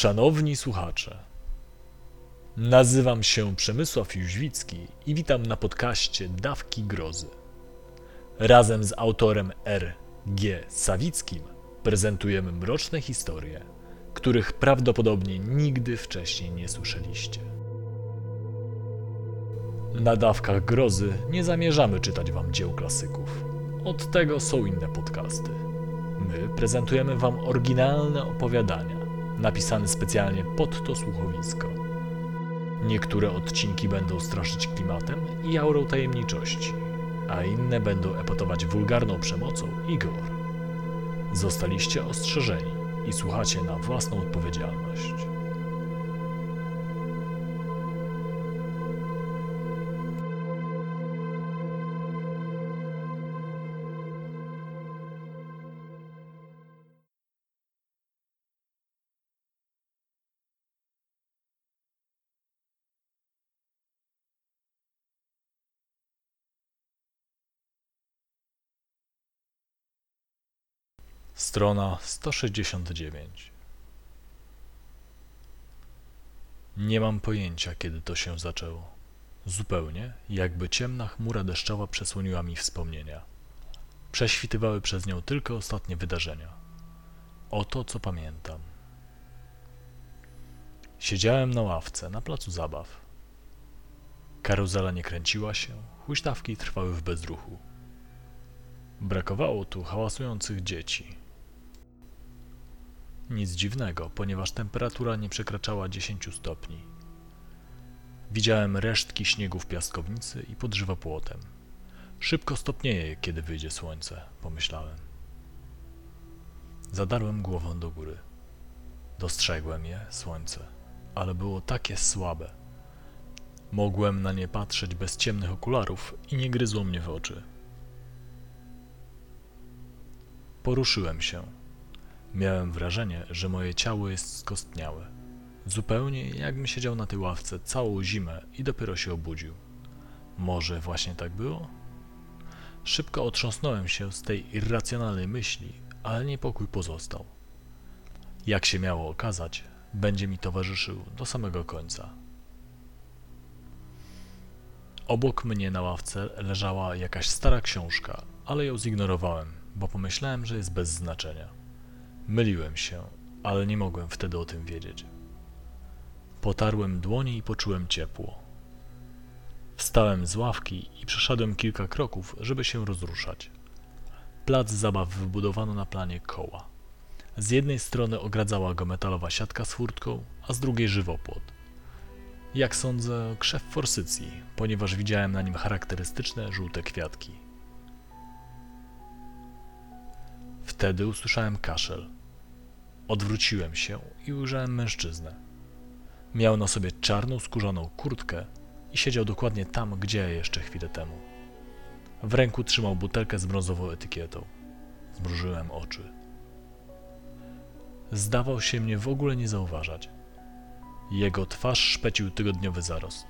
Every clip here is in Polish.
Szanowni słuchacze, nazywam się Przemysław Jóźwicki i witam na podcaście Dawki Grozy. Razem z autorem R. G. Sawickim prezentujemy mroczne historie, których prawdopodobnie nigdy wcześniej nie słyszeliście. Na Dawkach Grozy nie zamierzamy czytać wam dzieł klasyków. Od tego są inne podcasty. My prezentujemy Wam oryginalne opowiadania, napisane specjalnie pod to słuchowisko. Niektóre odcinki będą straszyć klimatem i aurą tajemniczości, a inne będą epatować wulgarną przemocą i gore. Zostaliście ostrzeżeni i słuchacie na własną odpowiedzialność. Strona 169. Nie mam pojęcia, kiedy to się zaczęło. Zupełnie, jakby ciemna chmura deszczowa przesłoniła mi wspomnienia. Prześwitywały przez nią tylko ostatnie wydarzenia. Oto, co pamiętam. Siedziałem na ławce na placu zabaw. Karuzela nie kręciła się, huśtawki trwały w bezruchu. Brakowało tu hałasujących dzieci. Nic dziwnego, ponieważ temperatura nie przekraczała 10 stopni. Widziałem resztki śniegu w piaskownicy i pod żywopłotem. Szybko stopnieje, kiedy wyjdzie słońce, pomyślałem. Zadarłem głową do góry. Dostrzegłem je, słońce, ale było takie słabe. Mogłem na nie patrzeć bez ciemnych okularów i nie gryzło mnie w oczy. Poruszyłem się. Miałem wrażenie, że moje ciało jest skostniałe. Zupełnie jakbym siedział na tej ławce całą zimę i dopiero się obudził. Może właśnie tak było? Szybko otrząsnąłem się z tej irracjonalnej myśli, ale niepokój pozostał. Jak się miało okazać, będzie mi towarzyszył do samego końca. Obok mnie na ławce leżała jakaś stara książka, ale ją zignorowałem, bo pomyślałem, że jest bez znaczenia. Myliłem się, ale nie mogłem wtedy o tym wiedzieć. Potarłem dłonie i poczułem ciepło. Wstałem z ławki i przeszedłem kilka kroków, żeby się rozruszać. Plac zabaw wybudowano na planie koła. Z jednej strony ogradzała go metalowa siatka z furtką, a z drugiej żywopłot. Jak sądzę, krzew forsycji, ponieważ widziałem na nim charakterystyczne żółte kwiatki. Wtedy usłyszałem kaszel. Odwróciłem się i ujrzałem mężczyznę. Miał na sobie czarną skórzaną kurtkę i siedział dokładnie tam, gdzie jeszcze chwilę temu. W ręku trzymał butelkę z brązową etykietą. Zmrużyłem oczy. Zdawał się mnie w ogóle nie zauważać. Jego twarz szpecił tygodniowy zarost.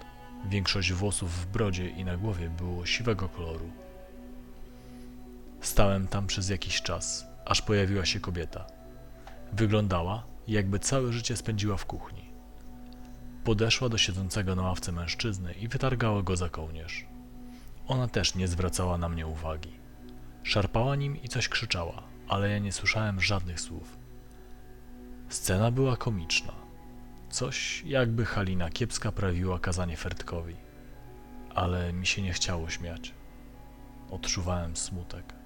Większość włosów w brodzie i na głowie było siwego koloru. Stałem tam przez jakiś czas, aż pojawiła się kobieta. Wyglądała, jakby całe życie spędziła w kuchni. Podeszła do siedzącego na ławce mężczyzny i wytargała go za kołnierz. Ona też nie zwracała na mnie uwagi. Szarpała nim i coś krzyczała, ale ja nie słyszałem żadnych słów. Scena była komiczna. Coś jakby Halina Kiepska prawiła kazanie Fertkowi. Ale mi się nie chciało śmiać. Odczuwałem smutek.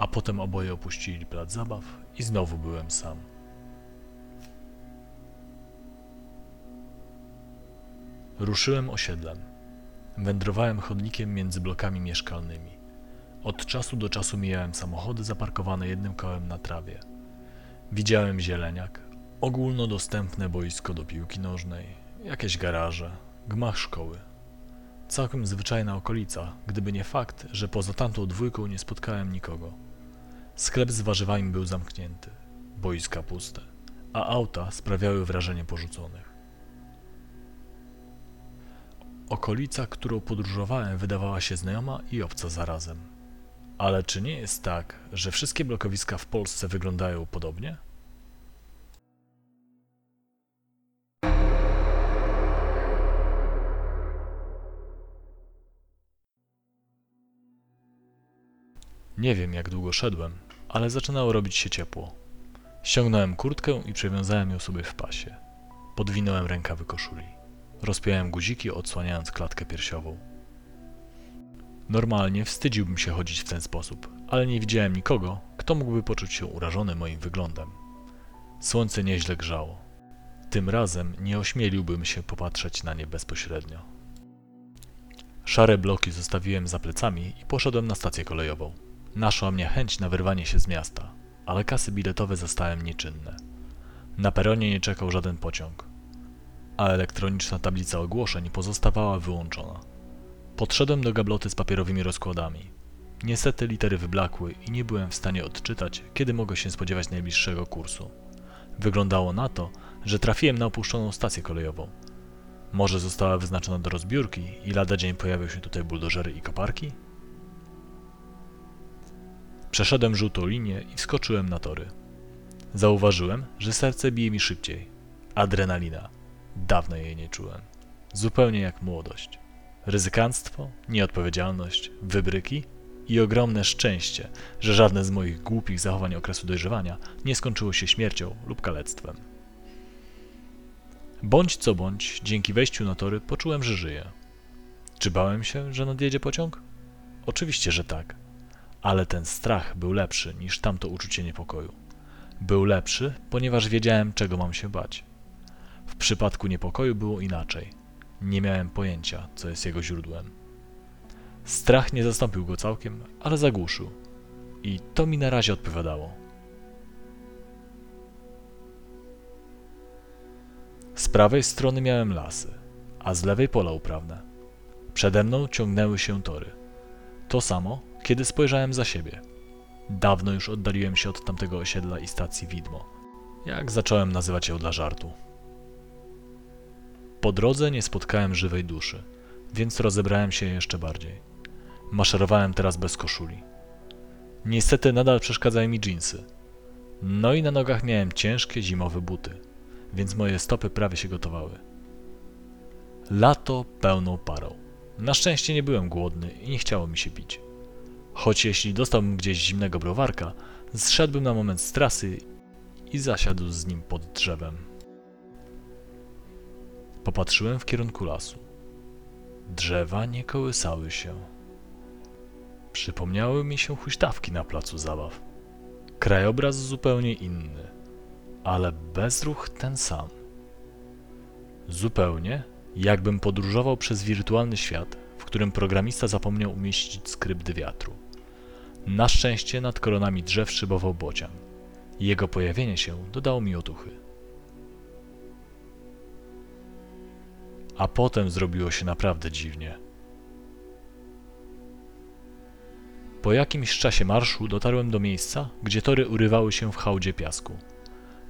A potem oboje opuścili plac zabaw i znowu byłem sam. Ruszyłem osiedlem. Wędrowałem chodnikiem między blokami mieszkalnymi. Od czasu do czasu mijałem samochody zaparkowane jednym kołem na trawie. Widziałem zieleniak, ogólnodostępne boisko do piłki nożnej, jakieś garaże, gmach szkoły. Całkiem zwyczajna okolica, gdyby nie fakt, że poza tamtą dwójką nie spotkałem nikogo. Sklep z warzywami był zamknięty, boiska puste, a auta sprawiały wrażenie porzuconych. Okolica, którą podróżowałem, wydawała się znajoma i obca zarazem. Ale czy nie jest tak, że wszystkie blokowiska w Polsce wyglądają podobnie? Nie wiem, jak długo szedłem, ale zaczynało robić się ciepło. Ściągnąłem kurtkę i przewiązałem ją sobie w pasie. Podwinąłem rękawy koszuli. Rozpiąłem guziki, odsłaniając klatkę piersiową. Normalnie wstydziłbym się chodzić w ten sposób, ale nie widziałem nikogo, kto mógłby poczuć się urażony moim wyglądem. Słońce nieźle grzało. Tym razem nie ośmieliłbym się popatrzeć na nie bezpośrednio. Szare bloki zostawiłem za plecami i poszedłem na stację kolejową. Naszła mnie chęć na wyrwanie się z miasta, ale kasy biletowe zostałem nieczynne. Na peronie nie czekał żaden pociąg, a elektroniczna tablica ogłoszeń pozostawała wyłączona. Podszedłem do gabloty z papierowymi rozkładami. Niestety litery wyblakły i nie byłem w stanie odczytać, kiedy mogę się spodziewać najbliższego kursu. Wyglądało na to, że trafiłem na opuszczoną stację kolejową. Może została wyznaczona do rozbiórki i lada dzień pojawią się tutaj buldożery i koparki? Przeszedłem żółtą linię i wskoczyłem na tory. Zauważyłem, że serce bije mi szybciej. Adrenalina. Dawno jej nie czułem. Zupełnie jak młodość. Ryzykanstwo, nieodpowiedzialność, wybryki i ogromne szczęście, że żadne z moich głupich zachowań okresu dojrzewania nie skończyło się śmiercią lub kalectwem. Bądź co bądź, dzięki wejściu na tory poczułem, że żyję. Czy bałem się, że nadjedzie pociąg? Oczywiście, że tak. Ale ten strach był lepszy niż tamto uczucie niepokoju. Był lepszy, ponieważ wiedziałem, czego mam się bać. W przypadku niepokoju było inaczej. Nie miałem pojęcia, co jest jego źródłem. Strach nie zastąpił go całkiem, ale zagłuszył. I to mi na razie odpowiadało. Z prawej strony miałem lasy, a z lewej pola uprawne. Przede mną ciągnęły się tory. To samo, kiedy spojrzałem za siebie. Dawno już oddaliłem się od tamtego osiedla i stacji widmo. Jak zacząłem nazywać ją dla żartu. Po drodze nie spotkałem żywej duszy, więc rozebrałem się jeszcze bardziej. Maszerowałem teraz bez koszuli. Niestety nadal przeszkadzały mi dżinsy. No i na nogach miałem ciężkie zimowe buty, więc moje stopy prawie się gotowały. Lato pełną parą. Na szczęście nie byłem głodny i nie chciało mi się pić. Choć jeśli dostałbym gdzieś zimnego browarka, zszedłbym na moment z trasy i zasiadł z nim pod drzewem. Popatrzyłem w kierunku lasu. Drzewa nie kołysały się. Przypomniały mi się huśtawki na placu zabaw. Krajobraz zupełnie inny, ale bezruch ten sam. Zupełnie jakbym podróżował przez wirtualny świat, w którym programista zapomniał umieścić skrypt wiatru. Na szczęście nad koronami drzew szybował bocian. Jego pojawienie się dodało mi otuchy. A potem zrobiło się naprawdę dziwnie. Po jakimś czasie marszu dotarłem do miejsca, gdzie tory urywały się w hałdzie piasku.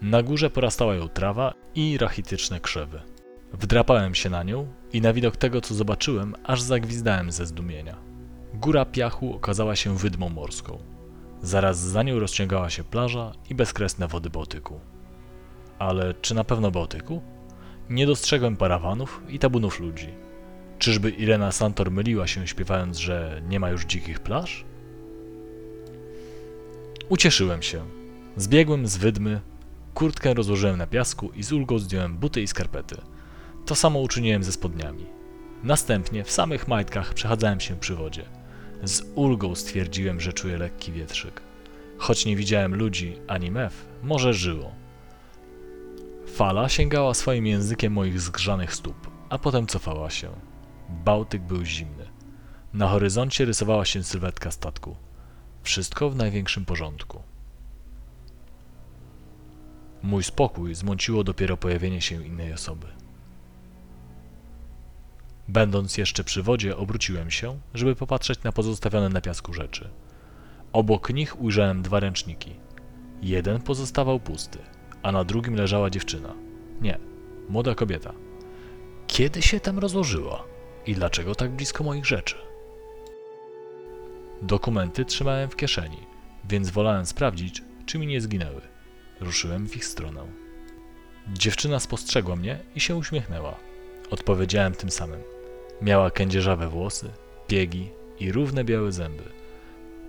Na górze porastała ją trawa i rachityczne krzewy. Wdrapałem się na nią i na widok tego, co zobaczyłem, aż zagwizdałem ze zdumienia. Góra piachu okazała się wydmą morską. Zaraz za nią rozciągała się plaża i bezkresne wody Bałtyku. Ale czy na pewno Bałtyku? Nie dostrzegłem parawanów i tabunów ludzi. Czyżby Irena Santor myliła się śpiewając, że nie ma już dzikich plaż? Ucieszyłem się. Zbiegłem z wydmy, kurtkę rozłożyłem na piasku i z ulgą zdjąłem buty i skarpety. To samo uczyniłem ze spodniami. Następnie w samych majtkach przechadzałem się przy wodzie. Z ulgą stwierdziłem, że czuję lekki wietrzyk. Choć nie widziałem ludzi ani mew, morze żyło. Fala sięgała swoim językiem moich zgrzanych stóp, a potem cofała się. Bałtyk był zimny. Na horyzoncie rysowała się sylwetka statku. Wszystko w największym porządku. Mój spokój zmąciło dopiero pojawienie się innej osoby. Będąc jeszcze przy wodzie, obróciłem się, żeby popatrzeć na pozostawione na piasku rzeczy. Obok nich ujrzałem dwa ręczniki. Jeden pozostawał pusty, a na drugim leżała dziewczyna. Nie, młoda kobieta. Kiedy się tam rozłożyła? I dlaczego tak blisko moich rzeczy? Dokumenty trzymałem w kieszeni, więc wolałem sprawdzić, czy mi nie zginęły. Ruszyłem w ich stronę. Dziewczyna spostrzegła mnie i się uśmiechnęła. Odpowiedziałem tym samym. Miała kędzierzawe włosy, biegi i równe białe zęby.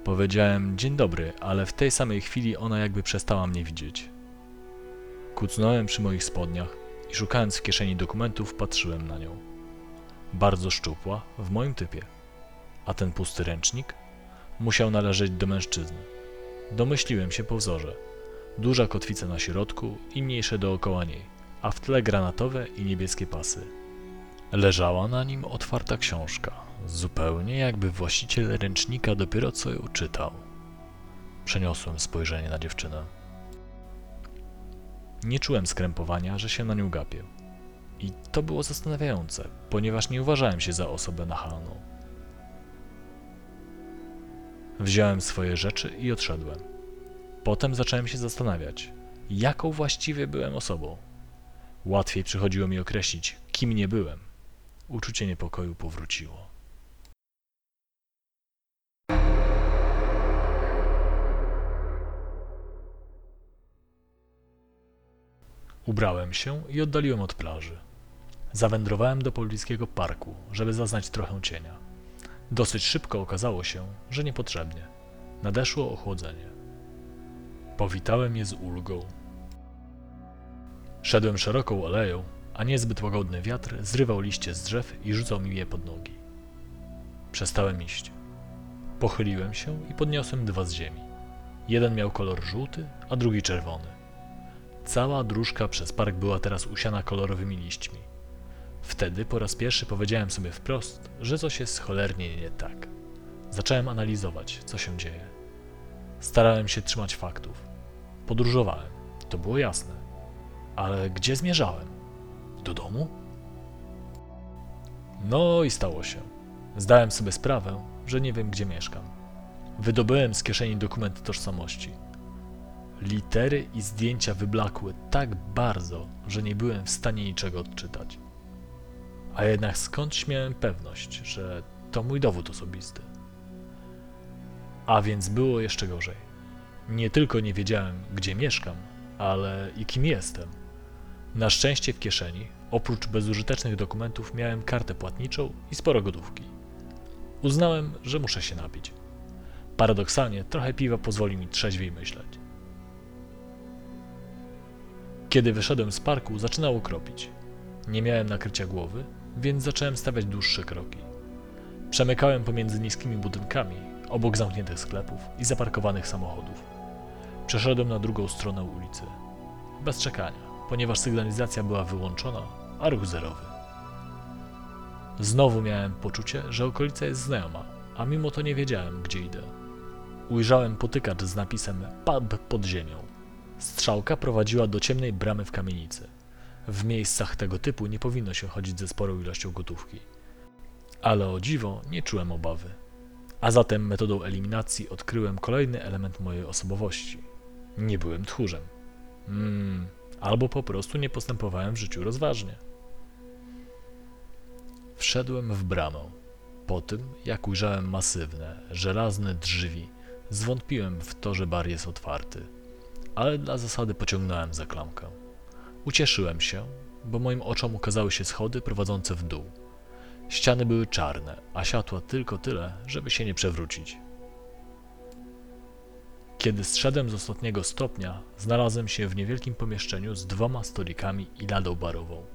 Powiedziałem dzień dobry, ale w tej samej chwili ona jakby przestała mnie widzieć. Kucnąłem przy moich spodniach i szukając w kieszeni dokumentów patrzyłem na nią. Bardzo szczupła, w moim typie. A ten pusty ręcznik? Musiał należeć do mężczyzny. Domyśliłem się po wzorze. Duża kotwica na środku i mniejsze dookoła niej, a w tle granatowe i niebieskie pasy. Leżała na nim otwarta książka, zupełnie jakby właściciel ręcznika dopiero co ją czytał. Przeniosłem spojrzenie na dziewczynę. Nie czułem skrępowania, że się na nią gapię. I to było zastanawiające, ponieważ nie uważałem się za osobę nachalną. Wziąłem swoje rzeczy i odszedłem. Potem zacząłem się zastanawiać, jaką właściwie byłem osobą. Łatwiej przychodziło mi określić, kim nie byłem. Uczucie niepokoju powróciło. Ubrałem się i oddaliłem od plaży. Zawędrowałem do pobliskiego parku, żeby zaznać trochę cienia. Dosyć szybko okazało się, że niepotrzebnie. Nadeszło ochłodzenie. Powitałem je z ulgą. Szedłem szeroką aleją, a niezbyt łagodny wiatr zrywał liście z drzew i rzucał mi je pod nogi. Przestałem iść. Pochyliłem się i podniosłem dwa z ziemi. Jeden miał kolor żółty, a drugi czerwony. Cała dróżka przez park była teraz usiana kolorowymi liśćmi. Wtedy po raz pierwszy powiedziałem sobie wprost, że coś jest cholernie nie tak. Zacząłem analizować, co się dzieje. Starałem się trzymać faktów. Podróżowałem, to było jasne. Ale gdzie zmierzałem? Do domu? No i stało się. Zdałem sobie sprawę, że nie wiem, gdzie mieszkam. Wydobyłem z kieszeni dokument tożsamości. Litery i zdjęcia wyblakły tak bardzo, że nie byłem w stanie niczego odczytać. A jednak skąd miałem pewność, że to mój dowód osobisty? A więc było jeszcze gorzej. Nie tylko nie wiedziałem, gdzie mieszkam, ale i kim jestem. Na szczęście w kieszeni, oprócz bezużytecznych dokumentów, miałem kartę płatniczą i sporo gotówki. Uznałem, że muszę się napić. Paradoksalnie, trochę piwa pozwoli mi trzeźwiej myśleć. Kiedy wyszedłem z parku, zaczynało kropić. Nie miałem nakrycia głowy, więc zacząłem stawiać dłuższe kroki. Przemykałem pomiędzy niskimi budynkami, obok zamkniętych sklepów i zaparkowanych samochodów. Przeszedłem na drugą stronę ulicy. Bez czekania, ponieważ sygnalizacja była wyłączona, a ruch zerowy. Znowu miałem poczucie, że okolica jest znajoma, a mimo to nie wiedziałem, gdzie idę. Ujrzałem potykacz z napisem pub pod ziemią. Strzałka prowadziła do ciemnej bramy w kamienicy. W miejscach tego typu nie powinno się chodzić ze sporą ilością gotówki. Ale o dziwo nie czułem obawy. A zatem metodą eliminacji odkryłem kolejny element mojej osobowości. Nie byłem tchórzem. Mm, albo po prostu nie postępowałem w życiu rozważnie. Wszedłem w bramę. Po tym, jak ujrzałem masywne, żelazne drzwi, zwątpiłem w to, że bar jest otwarty. Ale dla zasady pociągnąłem za klamkę. Ucieszyłem się, bo moim oczom ukazały się schody prowadzące w dół. Ściany były czarne, a światła tylko tyle, żeby się nie przewrócić. Kiedy zszedłem z ostatniego stopnia, znalazłem się w niewielkim pomieszczeniu z dwoma stolikami i ladą barową.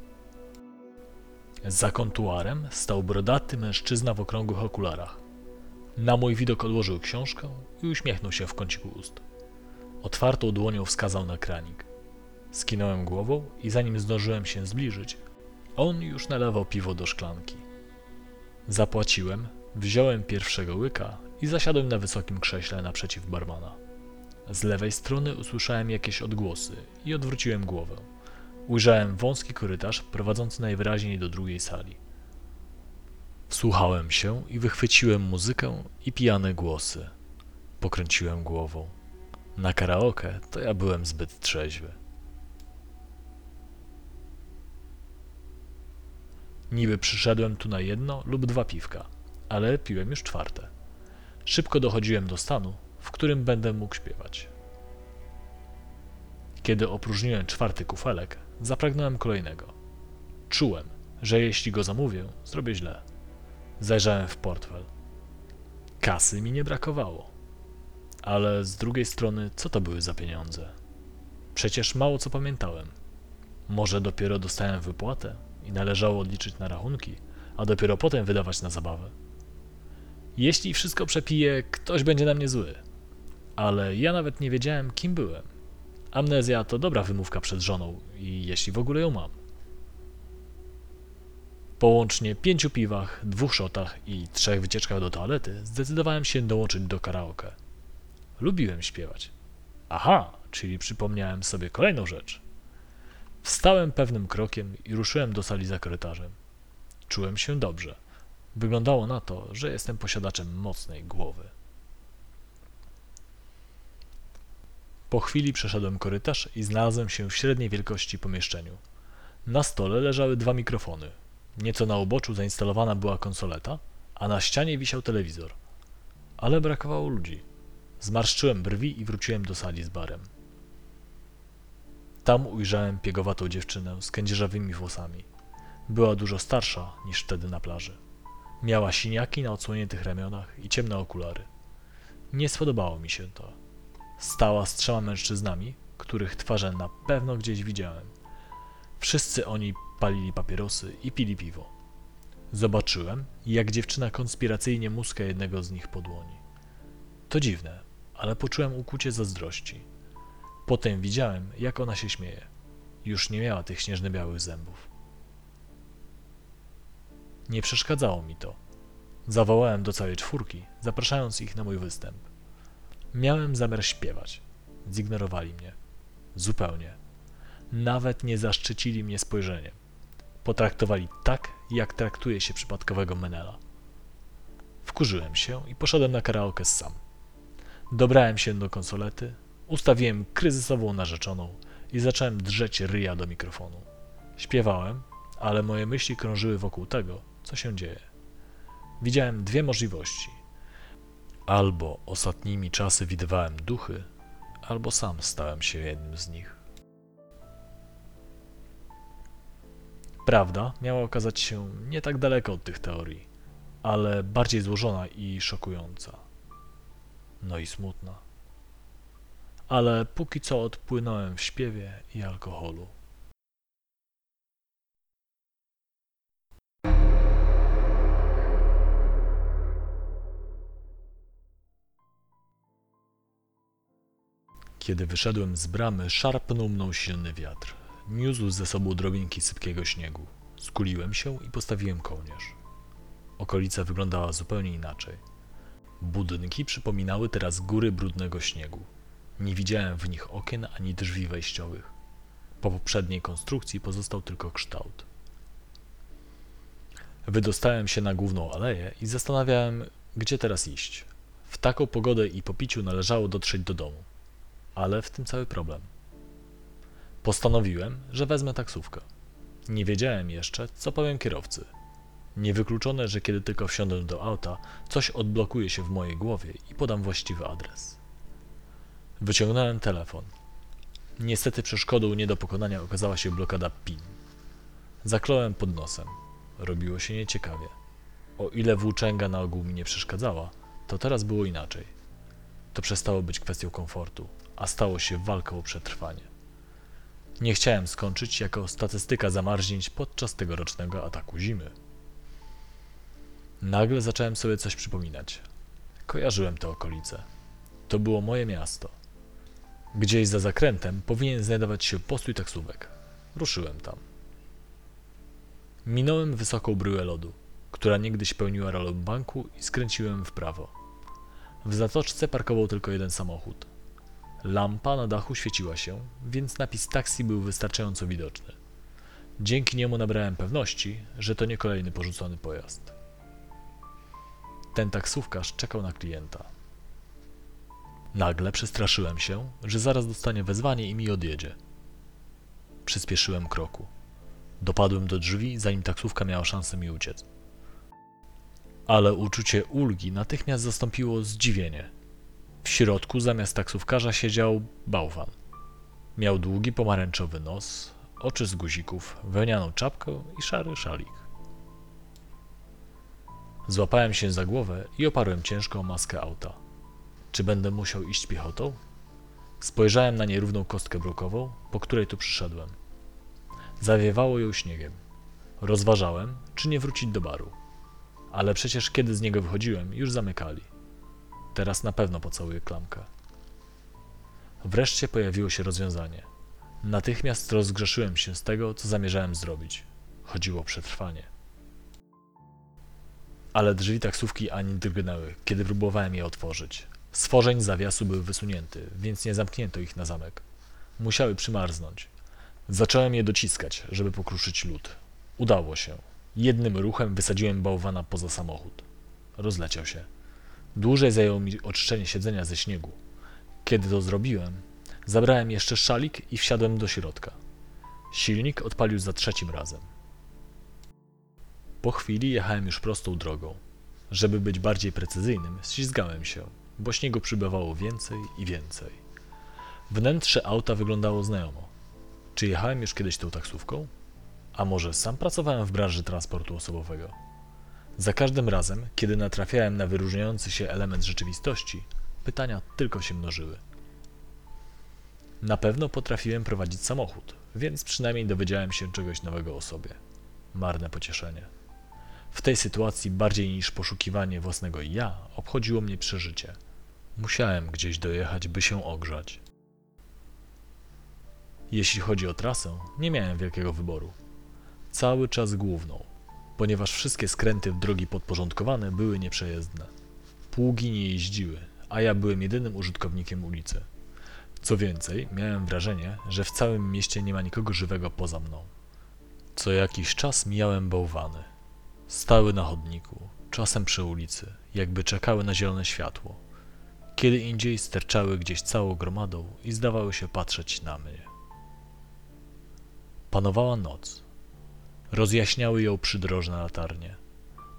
Za kontuarem stał brodaty mężczyzna w okrągłych okularach. Na mój widok odłożył książkę i uśmiechnął się w kąciku ust. Otwartą dłonią wskazał na kranik. Skinąłem głową i zanim zdążyłem się zbliżyć, on już nalewał piwo do szklanki. Zapłaciłem, wziąłem pierwszego łyka i zasiadłem na wysokim krześle naprzeciw barmana. Z lewej strony usłyszałem jakieś odgłosy i odwróciłem głowę. Ujrzałem wąski korytarz prowadzący najwyraźniej do drugiej sali. Wsłuchałem się i wychwyciłem muzykę i pijane głosy. Pokręciłem głową. Na karaoke to ja byłem zbyt trzeźwy. Niby przyszedłem tu na jedno lub dwa piwka, ale piłem już czwarte. Szybko dochodziłem do stanu, w którym będę mógł śpiewać. Kiedy opróżniłem czwarty kufelek, zapragnąłem kolejnego. Czułem, że jeśli go zamówię, zrobię źle. Zajrzałem w portfel. Kasy mi nie brakowało. Ale z drugiej strony, co to były za pieniądze? Przecież mało co pamiętałem. Może dopiero dostałem wypłatę i należało odliczyć na rachunki, a dopiero potem wydawać na zabawę. Jeśli wszystko przepije, ktoś będzie na mnie zły. Ale ja nawet nie wiedziałem, kim byłem. Amnezja to dobra wymówka przed żoną, i jeśli w ogóle ją mam. Po łącznie pięciu piwach, dwóch szotach i trzech wycieczkach do toalety zdecydowałem się dołączyć do karaoke. Lubiłem śpiewać. Aha, czyli przypomniałem sobie kolejną rzecz. Wstałem pewnym krokiem i ruszyłem do sali za korytarzem. Czułem się dobrze. Wyglądało na to, że jestem posiadaczem mocnej głowy. Po chwili przeszedłem korytarz i znalazłem się w średniej wielkości pomieszczeniu. Na stole leżały dwa mikrofony. Nieco na uboczu zainstalowana była konsoleta, a na ścianie wisiał telewizor. Ale brakowało ludzi. Zmarszczyłem brwi i wróciłem do sali z barem. Tam ujrzałem piegowatą dziewczynę z kędzierzawymi włosami. Była dużo starsza niż wtedy na plaży. Miała siniaki na odsłoniętych ramionach i ciemne okulary. Nie spodobało mi się to. Stała z trzema mężczyznami, których twarze na pewno gdzieś widziałem. Wszyscy oni palili papierosy i pili piwo. Zobaczyłem, jak dziewczyna konspiracyjnie muska jednego z nich po dłoni. To dziwne, ale poczułem ukucie zazdrości. Potem widziałem, jak ona się śmieje. Już nie miała tych śnieżno-białych zębów. Nie przeszkadzało mi to. Zawołałem do całej czwórki, zapraszając ich na mój występ. Miałem zamiar śpiewać. Zignorowali mnie. Zupełnie. Nawet nie zaszczycili mnie spojrzeniem. Potraktowali tak, jak traktuje się przypadkowego menela. Wkurzyłem się i poszedłem na karaoke sam. Dobrałem się do konsolety, ustawiłem kryzysową narzeczoną i zacząłem drzeć ryja do mikrofonu. Śpiewałem, ale moje myśli krążyły wokół tego, co się dzieje. Widziałem dwie możliwości. Albo ostatnimi czasy widywałem duchy, albo sam stałem się jednym z nich. Prawda miała okazać się nie tak daleko od tych teorii, ale bardziej złożona i szokująca. No i smutna. Ale póki co odpłynąłem w śpiewie i alkoholu. Kiedy wyszedłem z bramy, szarpnął mną silny wiatr. Niósł ze sobą drobinki sypkiego śniegu. Skuliłem się i postawiłem kołnierz. Okolica wyglądała zupełnie inaczej. Budynki przypominały teraz góry brudnego śniegu. Nie widziałem w nich okien ani drzwi wejściowych. Po poprzedniej konstrukcji pozostał tylko kształt. Wydostałem się na główną aleję i zastanawiałem, gdzie teraz iść. W taką pogodę i po piciu należało dotrzeć do domu. Ale w tym cały problem. Postanowiłem, że wezmę taksówkę. Nie wiedziałem jeszcze, co powiem kierowcy. Niewykluczone, że kiedy tylko wsiądę do auta, coś odblokuje się w mojej głowie i podam właściwy adres. Wyciągnąłem telefon. Niestety przeszkodą nie do pokonania okazała się blokada PIN. Zakląłem pod nosem. Robiło się nieciekawie. O ile włóczęga na ogół mi nie przeszkadzała, to teraz było inaczej. To przestało być kwestią komfortu, a stało się walką o przetrwanie. Nie chciałem skończyć jako statystyka zamarznięć podczas tegorocznego ataku zimy. Nagle zacząłem sobie coś przypominać. Kojarzyłem te okolice. To było moje miasto. Gdzieś za zakrętem powinien znajdować się postój taksówek. Ruszyłem tam. Minąłem wysoką bryłę lodu, która niegdyś pełniła rolę banku i skręciłem w prawo. W zatoczce parkował tylko jeden samochód. Lampa na dachu świeciła się, więc napis taksi był wystarczająco widoczny. Dzięki niemu nabrałem pewności, że to nie kolejny porzucony pojazd. Ten taksówkarz czekał na klienta. Nagle przestraszyłem się, że zaraz dostanie wezwanie i mi odjedzie. Przyspieszyłem kroku. Dopadłem do drzwi, zanim taksówka miała szansę mi uciec. Ale uczucie ulgi natychmiast zastąpiło zdziwienie. W środku zamiast taksówkarza siedział bałwan. Miał długi pomarańczowy nos, oczy z guzików, wełnianą czapkę i szary szalik. Złapałem się za głowę i oparłem ciężko maskę auta. Czy będę musiał iść piechotą? Spojrzałem na nierówną kostkę brukową, po której tu przyszedłem. Zawiewało ją śniegiem. Rozważałem, czy nie wrócić do baru. Ale przecież kiedy z niego wychodziłem, już zamykali. Teraz na pewno pocałuję klamkę. Wreszcie pojawiło się rozwiązanie. Natychmiast rozgrzeszyłem się z tego, co zamierzałem zrobić. Chodziło o przetrwanie. Ale drzwi taksówki ani drgnęły, kiedy próbowałem je otworzyć. Stworzeń zawiasu były wysunięty, więc nie zamknięto ich na zamek. Musiały przymarznąć. Zacząłem je dociskać, żeby pokruszyć lód. Udało się. Jednym ruchem wysadziłem bałwana poza samochód. Rozleciał się. Dłużej zajęło mi oczyszczenie siedzenia ze śniegu. Kiedy to zrobiłem, zabrałem jeszcze szalik i wsiadłem do środka. Silnik odpalił za trzecim razem. Po chwili jechałem już prostą drogą. Żeby być bardziej precyzyjnym, ślizgałem się, bo śniegu przybywało więcej i więcej. Wnętrze auta wyglądało znajomo. Czy jechałem już kiedyś tą taksówką? A może sam pracowałem w branży transportu osobowego? Za każdym razem, kiedy natrafiałem na wyróżniający się element rzeczywistości, pytania tylko się mnożyły. Na pewno potrafiłem prowadzić samochód, więc przynajmniej dowiedziałem się czegoś nowego o sobie. Marne pocieszenie. W tej sytuacji bardziej niż poszukiwanie własnego ja obchodziło mnie przeżycie. Musiałem gdzieś dojechać, by się ogrzać. Jeśli chodzi o trasę, nie miałem wielkiego wyboru. Cały czas główną, ponieważ wszystkie skręty w drogi podporządkowane były nieprzejezdne. Pługi nie jeździły, a ja byłem jedynym użytkownikiem ulicy. Co więcej, miałem wrażenie, że w całym mieście nie ma nikogo żywego poza mną. Co jakiś czas mijałem bałwany. Stały na chodniku, czasem przy ulicy, jakby czekały na zielone światło. Kiedy indziej sterczały gdzieś całą gromadą i zdawały się patrzeć na mnie. Panowała noc. Rozjaśniały ją przydrożne latarnie.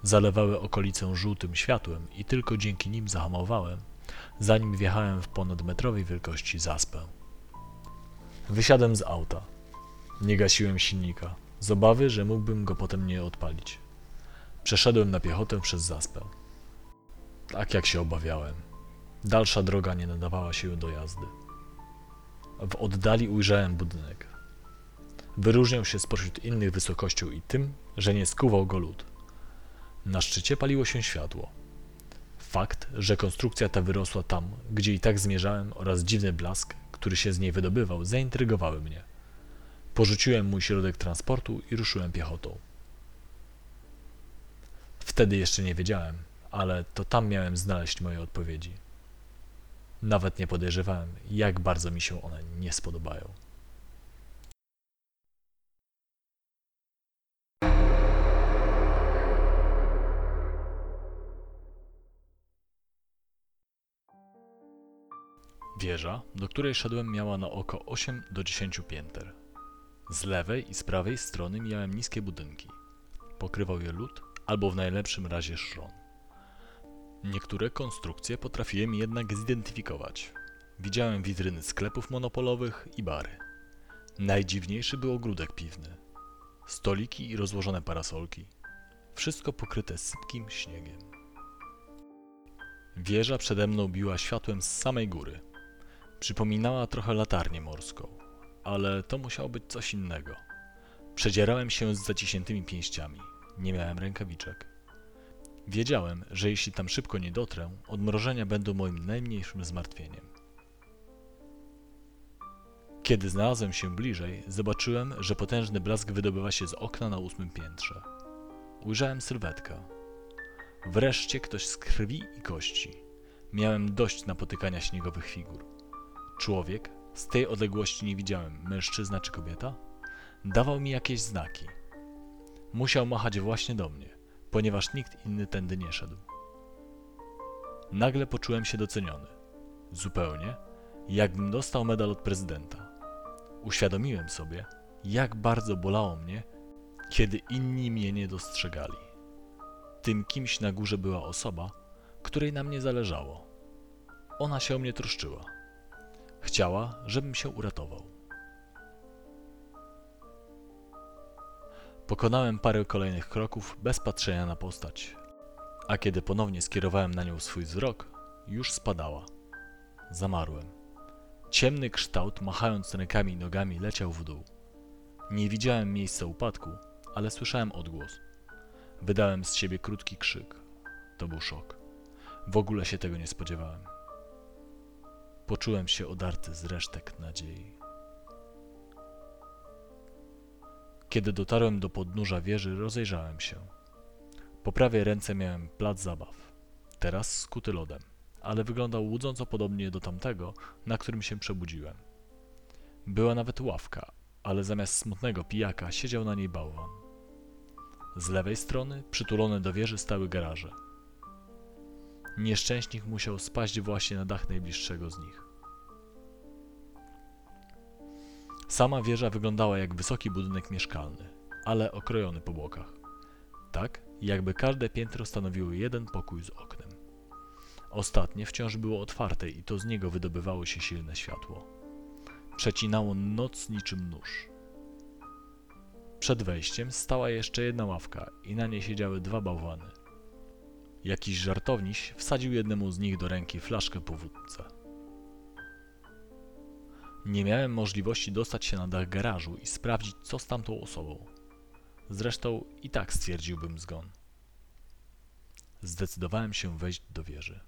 Zalewały okolicę żółtym światłem i tylko dzięki nim zahamowałem, zanim wjechałem w ponadmetrowej wielkości zaspę. Wysiadłem z auta. Nie gasiłem silnika, z obawy, że mógłbym go potem nie odpalić. Przeszedłem na piechotę przez zaspę. Tak jak się obawiałem. Dalsza droga nie nadawała się do jazdy. W oddali ujrzałem budynek. Wyróżniał się spośród innych wysokością i tym, że nie skuwał go lód. Na szczycie paliło się światło. Fakt, że konstrukcja ta wyrosła tam, gdzie i tak zmierzałem, oraz dziwny blask, który się z niej wydobywał, zaintrygowały mnie. Porzuciłem mój środek transportu i ruszyłem piechotą. Wtedy jeszcze nie wiedziałem, ale to tam miałem znaleźć moje odpowiedzi. Nawet nie podejrzewałem, jak bardzo mi się one nie spodobają. Wieża, do której szedłem, miała na oko 8 do 10 pięter. Z lewej i z prawej strony miałem niskie budynki. Pokrywał je lód, albo w najlepszym razie szron. Niektóre konstrukcje potrafiłem jednak zidentyfikować. Widziałem witryny sklepów monopolowych i bary. Najdziwniejszy był ogródek piwny. Stoliki i rozłożone parasolki. Wszystko pokryte sypkim śniegiem. Wieża przede mną biła światłem z samej góry. Przypominała trochę latarnię morską, ale to musiało być coś innego. Przedzierałem się z zaciśniętymi pięściami. Nie miałem rękawiczek. Wiedziałem, że jeśli tam szybko nie dotrę, odmrożenia będą moim najmniejszym zmartwieniem. Kiedy znalazłem się bliżej, zobaczyłem, że potężny blask wydobywa się z okna na ósmym piętrze. Ujrzałem sylwetkę. Wreszcie ktoś z krwi i kości. Miałem dość napotykania śniegowych figur. Człowiek, z tej odległości nie widziałem, mężczyzna czy kobieta, dawał mi jakieś znaki. Musiał machać właśnie do mnie, ponieważ nikt inny tędy nie szedł. Nagle poczułem się doceniony. Zupełnie, jakbym dostał medal od prezydenta. Uświadomiłem sobie, jak bardzo bolało mnie, kiedy inni mnie nie dostrzegali. Tym kimś na górze była osoba, której na mnie zależało. Ona się o mnie troszczyła. Chciała, żebym się uratował. Pokonałem parę kolejnych kroków bez patrzenia na postać, a kiedy ponownie skierowałem na nią swój wzrok, już spadała. zamarłem. Ciemny kształt, machając rękami i nogami, leciał w dół. Nie widziałem miejsca upadku, ale słyszałem odgłos. Wydałem z siebie krótki krzyk. To był szok. W ogóle się tego nie spodziewałem. Poczułem się odarty z resztek nadziei. Kiedy dotarłem do podnóża wieży, rozejrzałem się. Po prawej ręce miałem plac zabaw, teraz skuty lodem, ale wyglądał łudząco podobnie do tamtego, na którym się przebudziłem. Była nawet ławka, ale zamiast smutnego pijaka siedział na niej bałwan. Z lewej strony, przytulone do wieży, stały garaże. Nieszczęśnik musiał spaść właśnie na dach najbliższego z nich. Sama wieża wyglądała jak wysoki budynek mieszkalny, ale okrojony po bokach. Tak, jakby każde piętro stanowiło jeden pokój z oknem. Ostatnie wciąż było otwarte i to z niego wydobywało się silne światło. Przecinało noc niczym nóż. Przed wejściem stała jeszcze jedna ławka i na niej siedziały dwa bałwany. Jakiś żartowniś wsadził jednemu z nich do ręki flaszkę po wódce. Nie miałem możliwości dostać się na dach garażu i sprawdzić, co z tamtą osobą. Zresztą i tak stwierdziłbym zgon. Zdecydowałem się wejść do wieży.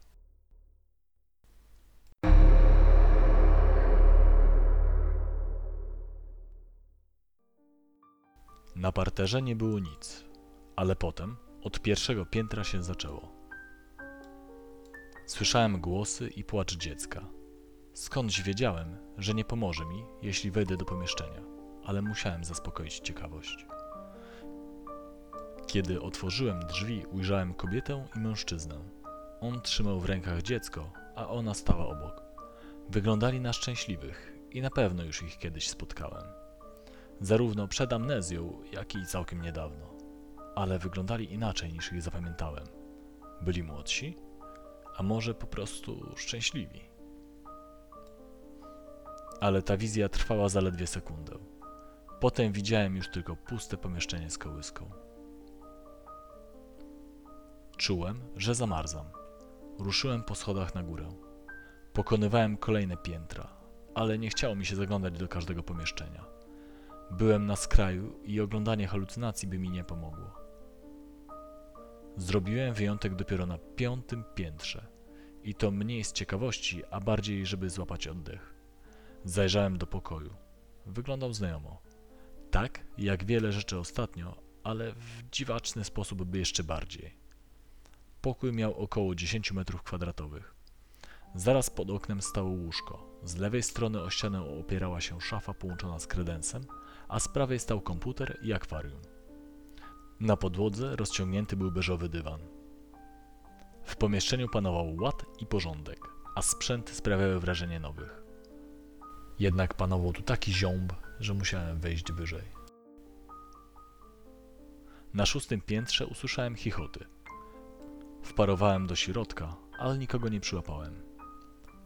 Na parterze nie było nic, ale potem od pierwszego piętra się zaczęło. Słyszałem głosy i płacz dziecka. Skądś wiedziałem, że nie pomoże mi, jeśli wejdę do pomieszczenia, ale musiałem zaspokoić ciekawość. Kiedy otworzyłem drzwi, ujrzałem kobietę i mężczyznę. On trzymał w rękach dziecko, a ona stała obok. Wyglądali na szczęśliwych i na pewno już ich kiedyś spotkałem. Zarówno przed amnezją, jak i całkiem niedawno. Ale wyglądali inaczej niż ich zapamiętałem. Byli młodsi, a może po prostu szczęśliwi. Ale ta wizja trwała zaledwie sekundę. Potem widziałem już tylko puste pomieszczenie z kołyską. Czułem, że zamarzam. Ruszyłem po schodach na górę. Pokonywałem kolejne piętra, ale nie chciało mi się zaglądać do każdego pomieszczenia. Byłem na skraju i oglądanie halucynacji by mi nie pomogło. Zrobiłem wyjątek dopiero na piątym piętrze. I to mniej z ciekawości, a bardziej, żeby złapać oddech. Zajrzałem do pokoju. Wyglądał znajomo. Tak, jak wiele rzeczy ostatnio, ale w dziwaczny sposób by jeszcze bardziej. Pokój miał około 10 metrów kwadratowych. Zaraz pod oknem stało łóżko. Z lewej strony o ścianę opierała się szafa połączona z kredensem, a z prawej stał komputer i akwarium. Na podłodze rozciągnięty był beżowy dywan. W pomieszczeniu panował ład i porządek, a sprzęty sprawiały wrażenie nowych. Jednak panował tu taki ziąb, że musiałem wejść wyżej. Na szóstym piętrze usłyszałem chichoty. Wparowałem do środka, ale nikogo nie przyłapałem.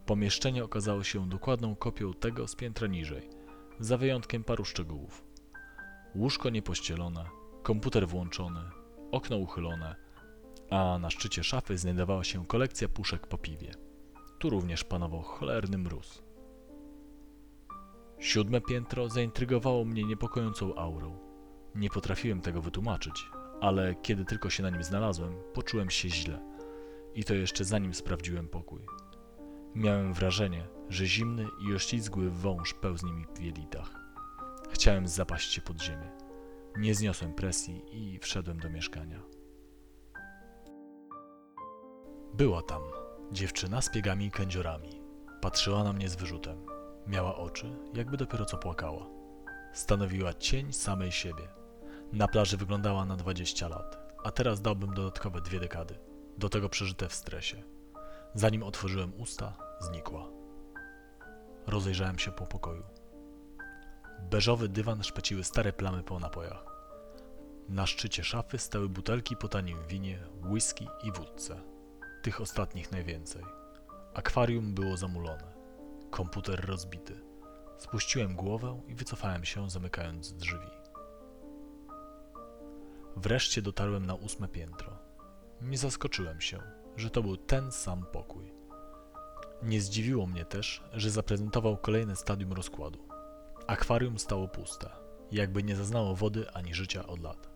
Pomieszczenie okazało się dokładną kopią tego z piętra niżej, za wyjątkiem paru szczegółów. Łóżko niepościelone, komputer włączony, okno uchylone, a na szczycie szafy znajdowała się kolekcja puszek po piwie. Tu również panował cholerny mróz. Siódme piętro zaintrygowało mnie niepokojącą aurą. Nie potrafiłem tego wytłumaczyć, ale kiedy tylko się na nim znalazłem, poczułem się źle. I to jeszcze zanim sprawdziłem pokój. Miałem wrażenie, że zimny i oślizgły wąż pełznie mi w jelitach. Chciałem zapaść się pod ziemię. Nie zniosłem presji i wszedłem do mieszkania. Była tam dziewczyna z piegami i kędziorami. Patrzyła na mnie z wyrzutem. Miała oczy, jakby dopiero co płakała. Stanowiła cień samej siebie. Na plaży wyglądała na 20 lat, a teraz dałbym dodatkowe dwie dekady, do tego przeżyte w stresie. Zanim otworzyłem usta, znikła. Rozejrzałem się po pokoju. Beżowy dywan szpeciły stare plamy po napojach. Na szczycie szafy stały butelki po tanim winie, whisky i wódce. Tych ostatnich najwięcej. Akwarium było zamulone. Komputer rozbity. Spuściłem głowę i wycofałem się, zamykając drzwi. Wreszcie dotarłem na ósme piętro. Nie zaskoczyłem się, że to był ten sam pokój. Nie zdziwiło mnie też, że zaprezentował kolejne stadium rozkładu. Akwarium stało puste, jakby nie zaznało wody ani życia od lat.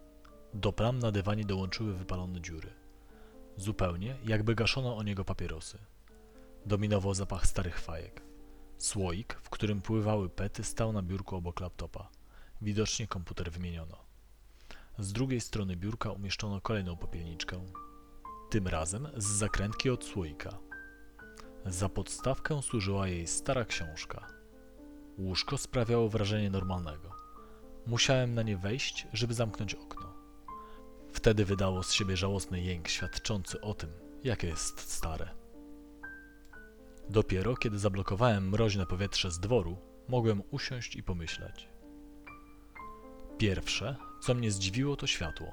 Do plam na dywanie dołączyły wypalone dziury. Zupełnie jakby gaszono o niego papierosy. Dominował zapach starych fajek. Słoik, w którym pływały pety, stał na biurku obok laptopa. Widocznie komputer wymieniono. Z drugiej strony biurka umieszczono kolejną popielniczkę. Tym razem z zakrętki od słoika. Za podstawkę służyła jej stara książka. Łóżko sprawiało wrażenie normalnego. Musiałem na nie wejść, żeby zamknąć okno. Wtedy wydało z siebie żałosny jęk świadczący o tym, jakie jest stare. Dopiero kiedy zablokowałem mroźne powietrze z dworu, mogłem usiąść i pomyśleć. Pierwsze, co mnie zdziwiło, to światło.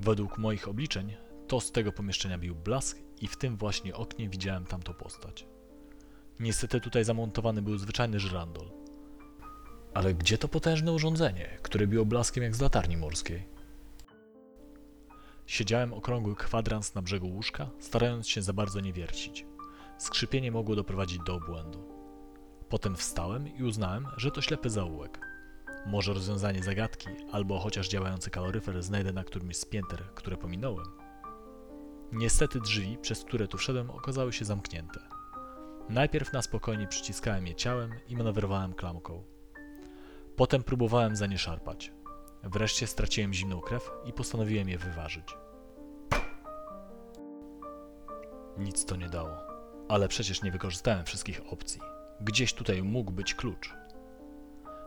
Według moich obliczeń, to z tego pomieszczenia bił blask i w tym właśnie oknie widziałem tamtą postać. Niestety tutaj zamontowany był zwyczajny żyrandol. Ale gdzie to potężne urządzenie, które biło blaskiem jak z latarni morskiej? Siedziałem okrągły kwadrans na brzegu łóżka, starając się za bardzo nie wiercić. Skrzypienie mogło doprowadzić do obłędu. Potem wstałem i uznałem, że to ślepy zaułek. Może rozwiązanie zagadki, albo chociaż działający kaloryfer znajdę na którymś z pięter, które pominąłem. Niestety drzwi, przez które tu wszedłem, okazały się zamknięte. Najpierw na spokojnie przyciskałem je ciałem i manewrowałem klamką. Potem próbowałem za nie szarpać. Wreszcie straciłem zimną krew i postanowiłem je wyważyć. Nic to nie dało. Ale przecież nie wykorzystałem wszystkich opcji. Gdzieś tutaj mógł być klucz.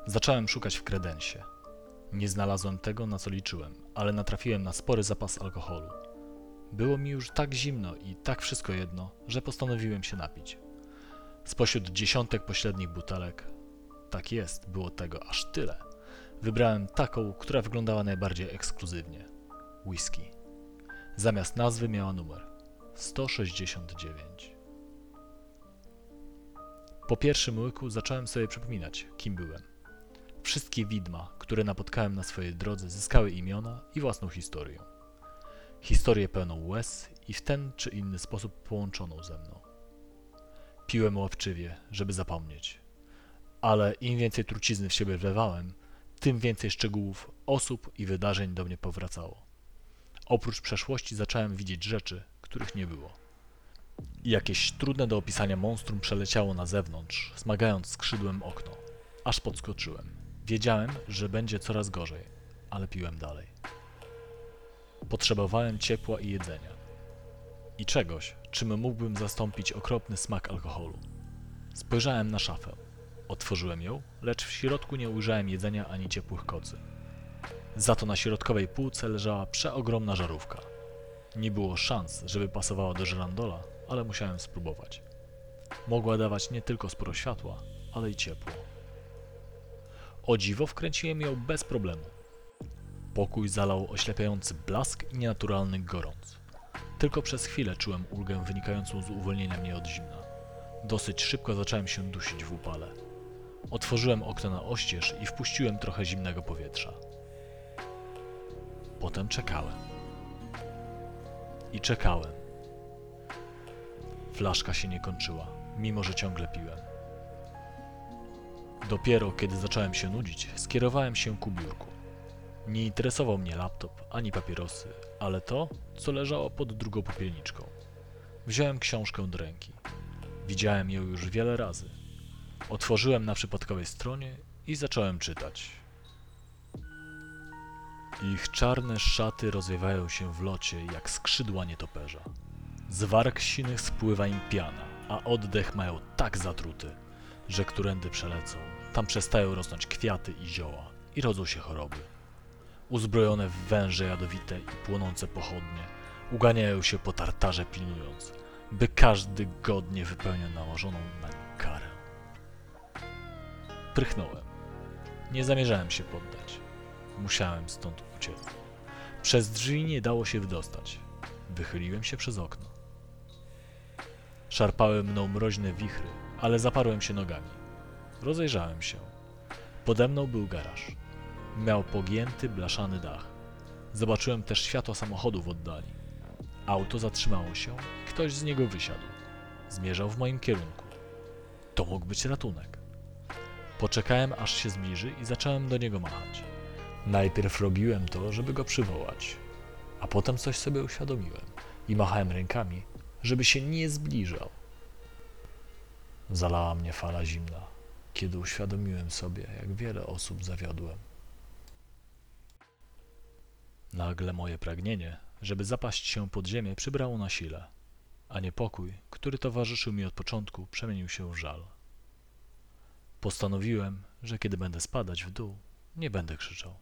Zacząłem szukać w kredensie. Nie znalazłem tego, na co liczyłem, ale natrafiłem na spory zapas alkoholu. Było mi już tak zimno i tak wszystko jedno, że postanowiłem się napić. Spośród dziesiątek pośrednich butelek, tak jest, było tego aż tyle, wybrałem taką, która wyglądała najbardziej ekskluzywnie whisky. Zamiast nazwy miała numer 169. Po pierwszym łyku zacząłem sobie przypominać, kim byłem. Wszystkie widma, które napotkałem na swojej drodze, zyskały imiona i własną historię. Historię pełną łez i w ten czy inny sposób połączoną ze mną. Piłem łapczywie, żeby zapomnieć. Ale im więcej trucizny w siebie wlewałem, tym więcej szczegółów, osób i wydarzeń do mnie powracało. Oprócz przeszłości zacząłem widzieć rzeczy, których nie było. Jakieś trudne do opisania monstrum przeleciało na zewnątrz, smagając skrzydłem okno. Aż podskoczyłem. Wiedziałem, że będzie coraz gorzej, ale piłem dalej. Potrzebowałem ciepła i jedzenia. I czegoś, czym mógłbym zastąpić okropny smak alkoholu. Spojrzałem na szafę. Otworzyłem ją, lecz w środku nie ujrzałem jedzenia ani ciepłych kocy. Za to na środkowej półce leżała przeogromna żarówka. Nie było szans, żeby pasowała do żerandola, ale musiałem spróbować. Mogła dawać nie tylko sporo światła, ale i ciepło. O dziwo wkręciłem ją bez problemu. Pokój zalał oślepiający blask i nienaturalny gorąc. Tylko przez chwilę czułem ulgę wynikającą z uwolnienia mnie od zimna. Dosyć szybko zacząłem się dusić w upale. Otworzyłem okno na oścież i wpuściłem trochę zimnego powietrza. Potem czekałem. I czekałem. Flaszka się nie kończyła, mimo że ciągle piłem. Dopiero kiedy zacząłem się nudzić, skierowałem się ku biurku. Nie interesował mnie laptop ani papierosy, ale to, co leżało pod drugą popielniczką. Wziąłem książkę do ręki. Widziałem ją już wiele razy. Otworzyłem na przypadkowej stronie i zacząłem czytać. Ich czarne szaty rozwiewają się w locie jak skrzydła nietoperza. Z warg sinych spływa im piana, a oddech mają tak zatruty, że którędy przelecą, tam przestają rosnąć kwiaty i zioła i rodzą się choroby. Uzbrojone w węże jadowite i płonące pochodnie, uganiają się po tartarze pilnując, by każdy godnie wypełniał nałożoną na nim karę. Prychnąłem. Nie zamierzałem się poddać. Musiałem stąd uciec. Przez drzwi nie dało się wydostać. Wychyliłem się przez okno. Szarpały mną mroźne wichry, ale zaparłem się nogami. Rozejrzałem się. Pode mną był garaż. Miał pogięty, blaszany dach. Zobaczyłem też światła samochodu w oddali. Auto zatrzymało się i ktoś z niego wysiadł. zmierzał w moim kierunku. To mógł być ratunek. Poczekałem, aż się zbliży i zacząłem do niego machać. Najpierw robiłem to, żeby go przywołać, a potem coś sobie uświadomiłem i machałem rękami, żeby się nie zbliżał. Zalała mnie fala zimna, kiedy uświadomiłem sobie, jak wiele osób zawiodłem. Nagle moje pragnienie, żeby zapaść się pod ziemię, przybrało na sile, a niepokój, który towarzyszył mi od początku, przemienił się w żal. Postanowiłem, że kiedy będę spadać w dół, nie będę krzyczał.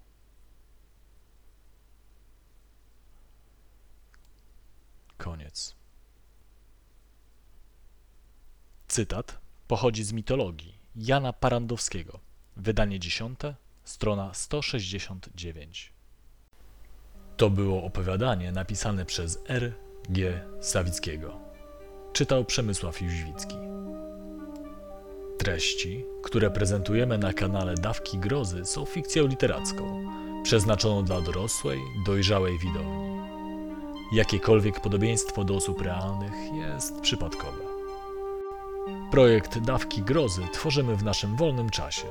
Koniec. Cytat pochodzi z mitologii Jana Parandowskiego. Wydanie 10, strona 169. To było opowiadanie napisane przez R. G. Sawickiego. Czytał Przemysław Jóźwicki. Treści, które prezentujemy na kanale Dawki Grozy są fikcją literacką, przeznaczoną dla dorosłej, dojrzałej widowni. Jakiekolwiek podobieństwo do osób realnych jest przypadkowe. Projekt Dawki Grozy tworzymy w naszym wolnym czasie.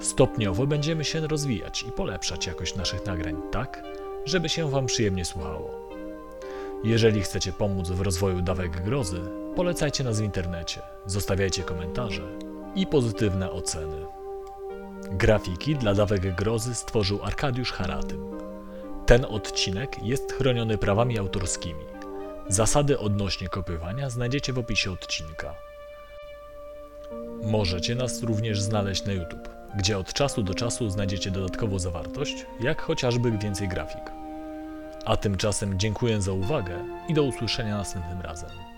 Stopniowo będziemy się rozwijać i polepszać jakość naszych nagrań tak, żeby się Wam przyjemnie słuchało. Jeżeli chcecie pomóc w rozwoju Dawek Grozy, polecajcie nas w internecie, zostawiajcie komentarze i pozytywne oceny. Grafiki dla Dawek Grozy stworzył Arkadiusz Haratym. Ten odcinek jest chroniony prawami autorskimi. Zasady odnośnie kopiowania znajdziecie w opisie odcinka. Możecie nas również znaleźć na YouTube, gdzie od czasu do czasu znajdziecie dodatkową zawartość, jak chociażby więcej grafik. A tymczasem dziękuję za uwagę i do usłyszenia następnym razem.